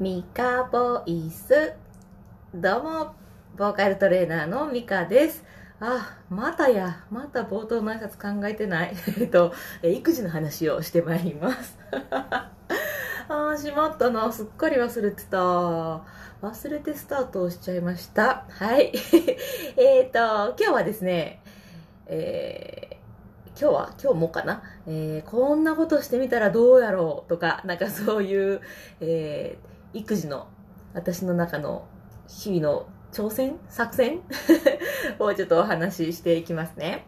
ミカボイス。どうも、ボーカルトレーナーのミカです。あ、またや、また冒頭の挨拶考えてない。えっと、育児の話をしてまいります。あー、しまったな。すっかり忘れてた。忘れてスタートをしちゃいました。はい。えっと、今日はですね、えー今日は今日もかな、えーこんなことしてみたらどうやろうとか、なんかそういう、えー育児の私の中の日々の挑戦作戦？をちょっとお話ししていきますね。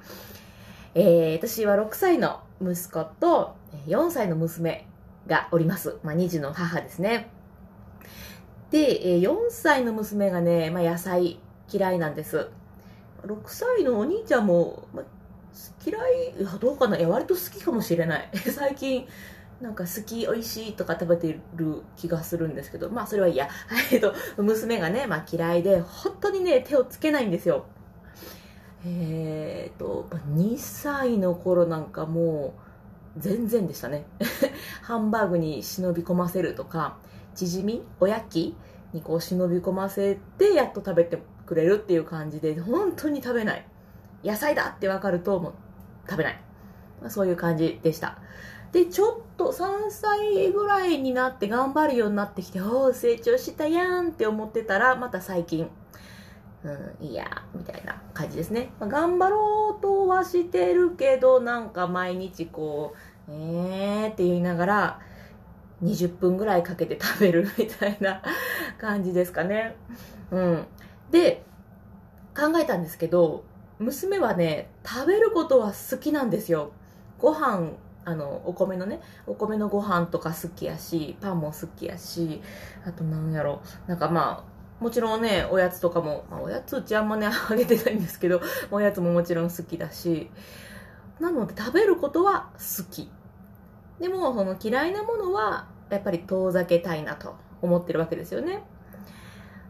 えー私は6歳の息子と4歳の娘がおります。まあ、2児の母ですね。で、え4歳の娘がね、まあ、野菜嫌いなんです。6歳のお兄ちゃんも、まあ嫌いいどうかな？いや割と好きかもしれない 最近なんか好き美味しいとか食べてる気がするんですけどまあそれはいいや えっと娘がね、まあ、嫌いで本当にね手をつけないんですよえっと2歳の頃なんかもう全然でしたね ハンバーグに忍び込ませるとかチヂミおやきにこう忍び込ませてやっと食べてくれるっていう感じで本当に食べない野菜だって分かるともう食べない。まあそういう感じでした。で、ちょっと3歳ぐらいになって頑張るようになってきて、おー、成長したやんって思ってたら、また最近、うん、いいや、みたいな感じですね。まあ頑張ろうとはしてるけど、なんか毎日こう、えーって言いながら、20分ぐらいかけて食べるみたいな感じですかね。うん。で、考えたんですけど、娘はね食べることは好きなんですよご飯あのお米のねお米のご飯とか好きやしパンも好きやしあとなんやろ。なんかまあもちろんねおやつとかも、まあ、おやつうちあんまねあげてないんですけど おやつももちろん好きだしなので食べることは好き。でもその嫌いなものはやっぱり遠ざけたいなと思ってるわけですよね。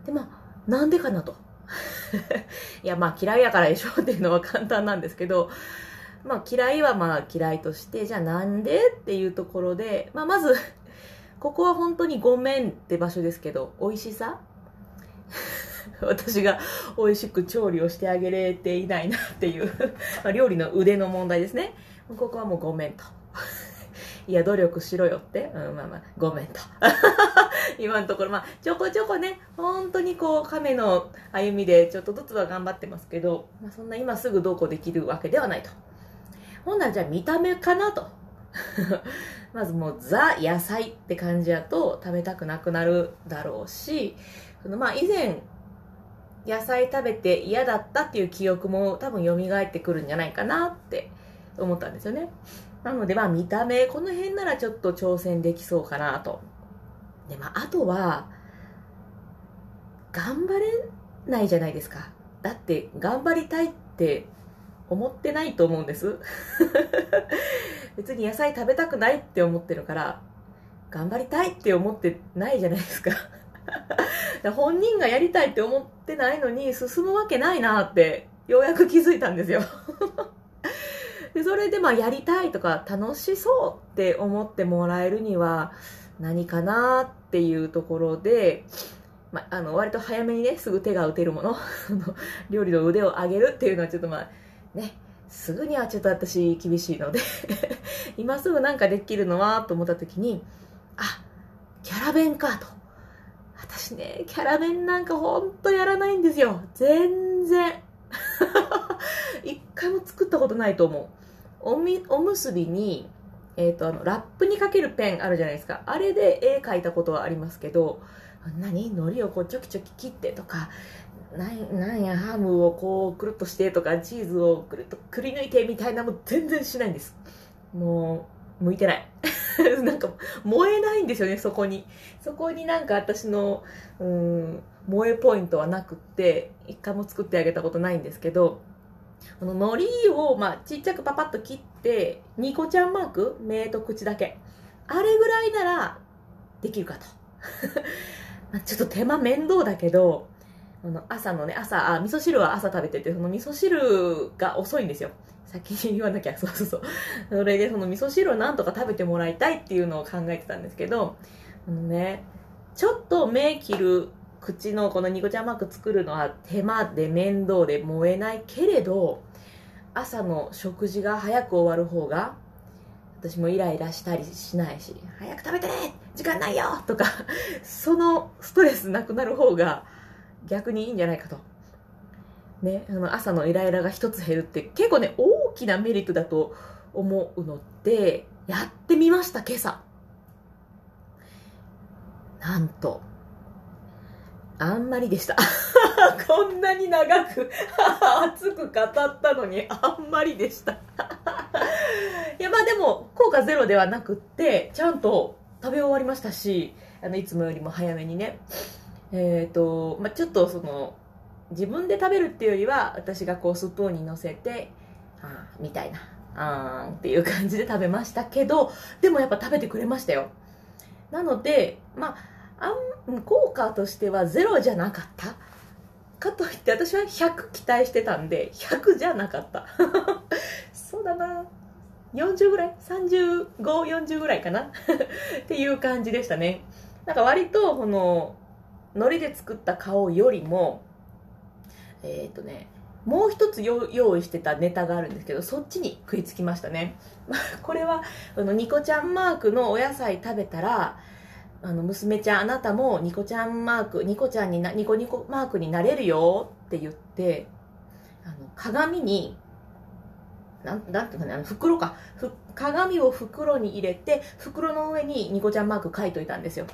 でまあなんでかなと。いや、まあ嫌いやからでしょっていうのは簡単なんですけど、まあ嫌いはまあ嫌いとして、じゃあなんでっていうところで、まあまず、ここは本当にごめんって場所ですけど、美味しさ？私が美味しく調理をしてあげれていないなっていうま料理の腕の問題ですね。ここはもうごめんと。いや、努力しろよって。うん、まあまあ、ごめんと。今のところ、まあ、ちょこちょこね、本当にこう、亀の歩みでちょっとずつは頑張ってますけど、まあ、そんな今すぐどうこうできるわけではないと。ほんならじゃあ見た目かなと。まずもうザ野菜って感じやと食べたくなくなるだろうし、そのまあ以前野菜食べて嫌だったっていう記憶も多分蘇ってくるんじゃないかなって思ったんですよね。なのでまあ見た目、この辺ならちょっと挑戦できそうかなと。でまああとは、頑張れないじゃないですか。だって頑張りたいって思ってないと思うんです。別に野菜食べたくないって思ってるから、頑張りたいって思ってないじゃないですか。本人がやりたいって思ってないのに進むわけないなってようやく気づいたんですよ。でそれでまあやりたいとか楽しそうって思ってもらえるには何かなっていうところで、まあ、あの割と早めにねすぐ手が打てるもの料理の腕を上げるっていうのはちょっとまあねすぐにはちょっと私厳しいので 今すぐなんかできるのはと思った時にあキャラ弁かと。私ねキャラ弁なんかほんとやらないんですよ。全然。一回も作ったことないと思う。おみおむすびに、えー、とあのラップにかけるペンあるじゃないですか。あれで絵描いたことはありますけど何？海苔をこうちょきちょき切ってとかなんなんやハムをこうくるっとしてとかチーズをくるっとくり抜いてみたいなも全然しないんです。もう向いてない。なんか燃えないんですよねそこに。そこになんか私のうん萌えポイントはなくって一回も作ってあげたことないんですけどこの海苔を、まあ、ちっちゃくパパッと切ってニコちゃんマーク？目と口だけ。あれぐらいならできるかと。ちょっと手間面倒だけどあの朝のね朝あ味噌汁は朝食べててその味噌汁が遅いんですよ。先に言わなきゃ。そうそうそう。それでその味噌汁をなんとか食べてもらいたいっていうのを考えてたんですけどあのねちょっと目切る口のこのニコちゃんマーク作るのは手間で面倒で燃えないけれど朝の食事が早く終わる方が私もイライラしたりしないし早く食べて時間ないよとかそのストレスなくなる方が逆にいいんじゃないかと。ね、あの朝のイライラが一つ減るって結構ね大きなメリットだと思うのでやってみました今朝なんとあんまりでした。こんなに長く 熱く語ったのにあんまりでした。いや、まあでも、効果ゼロではなくって、ちゃんと食べ終わりましたし、あの、いつもよりも早めにね。えっ、ー、と、まあちょっとその、自分で食べるっていうよりは、私がこうスプーンに乗せて、あみたいな、あーっていう感じで食べましたけど、でもやっぱ食べてくれましたよ。なので、まああん効果としてはゼロじゃなかった。かといって私は100期待してたんで100じゃなかった。そうだな。40ぐらい？3540ぐらいかな？っていう感じでしたね。なんか割とこの海苔で作った顔よりもえっ、ー、とねもう一つ用意してたネタがあるんですけどそっちに食いつきましたね。これはあのニコちゃんマークのお野菜食べたらあの娘ちゃんあなたもニコちゃんマークニコちゃんになニコニコマークになれるよって言ってあの鏡になんなんていうかねあの袋か。ふ鏡を袋に入れて袋の上にニコちゃんマーク書いといたんですよ。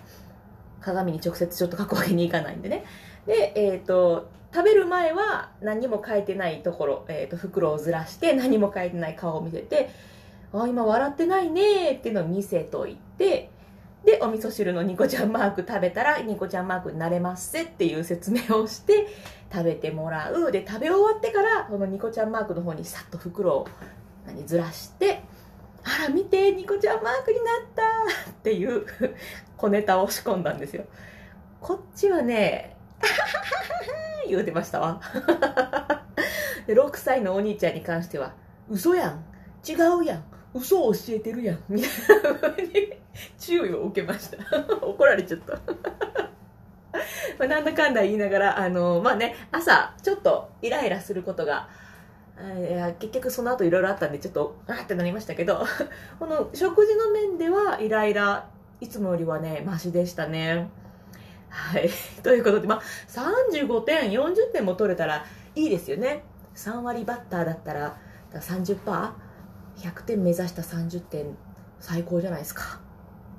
鏡に直接ちょっと書くわけにいかないんでねでえっ、ー、と食べる前は何も書いてないところ、えーと、袋をずらして何も書いてない顔を見せてあ今笑ってないねっていうのを見せといてで、お味噌汁のニコちゃんマーク食べたら、ニコちゃんマークになれますせっていう説明をして、食べてもらう。で、食べ終わってから、このニコちゃんマークの方にさっと袋を何ずらして、あら見て、ニコちゃんマークになったっていう小ネタを仕込んだんですよ。こっちはね、言うてましたわ。で、6歳のお兄ちゃんに関しては、嘘やん。違うやん。嘘を教えてるやん。みたいな風に 注意を受けました 怒られちゃったまあなんだかんだ言いながらあのまあね朝ちょっとイライラすることがいや結局その後いろいろあったんでちょっとあーってなりましたけどこの食事の面ではイライラいつもよりはねマシでしたね。はい。ということでまあ35点40点も取れたらいいですよね。3割バッターだったら 30%100 点目指した30点最高じゃないですか。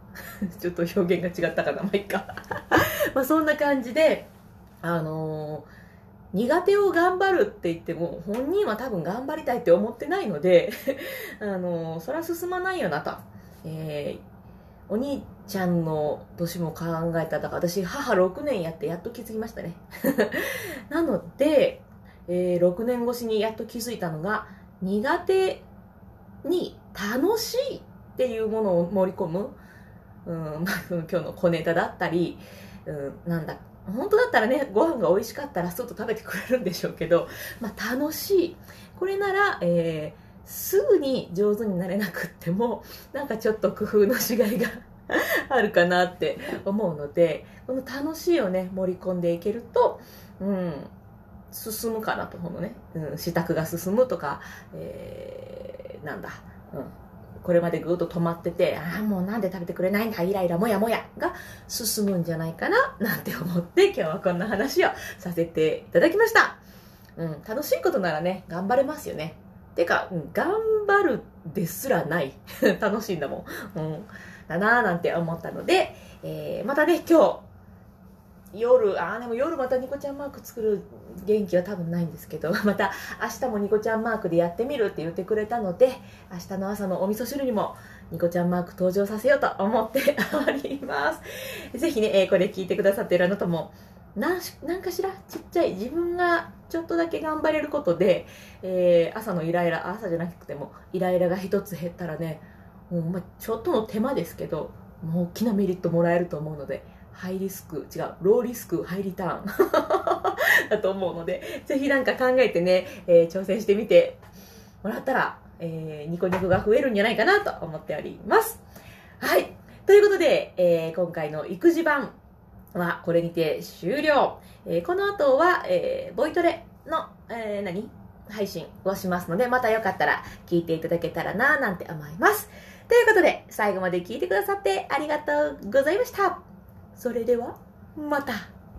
ちょっと表現が違ったかなまあいいか。まあそんな感じであのー苦手を頑張るって言っても本人は多分頑張りたいって思ってないのであのそれは進まないよなと、えー、お兄ちゃんの年も考えただから私母6年やってやっと気づきましたね。なので、えー、6年越しにやっと気づいたのが苦手に楽しいっていうものを盛り込むうんまあ、今日の小ネタだったり、うん、なんだ本当だったらねご飯が美味しかったらすっと食べてくれるんでしょうけど、まあ、楽しい。これなら、えー、すぐに上手になれなくってもなんかちょっと工夫のしがいが あるかなって思うのでこの楽しいをね盛り込んでいけると、うん、進むかなと思うのね、うん、支度が進むとか、えー、なんだ、うんこれまでぐっと止まってて、ああ、もうなんで食べてくれないんだ、イライラもやもやが進むんじゃないかな、なんて思って今日はこんな話をさせていただきました。うん、楽しいことならね、頑張れますよね。てか、うん、頑張るですらない。楽しいんだもん。うん、だなぁなんて思ったので、えー、またね、今日、夜、ああ、でも夜またニコちゃんマーク作る元気は多分ないんですけど、また明日もニコちゃんマークでやってみるって言ってくれたので、明日の朝のお味噌汁にもニコちゃんマーク登場させようと思っております。ぜひね、えー、これ聞いてくださっているあなたも、なんなんかしらちっちゃい自分がちょっとだけ頑張れることで、えー、朝のイライラ、朝じゃなくてもイライラが一つ減ったらね、もうまあ、ちょっとの手間ですけど、もう大きなメリットもらえると思うので、ハイリスク、違う、ローリスク、ハイリターン だと思うので、ぜひなんか考えてね、えー、挑戦してみてもらったら、えー、ニコニコが増えるんじゃないかなと思っております。はい。ということで、えー、今回の育児版、はこれにて終了。えーこの後は、えーボイトレの、えー何配信をしますので、またよかったら聞いていただけたらななんて思います。ということで、最後まで聞いてくださってありがとうございました。それでは、また。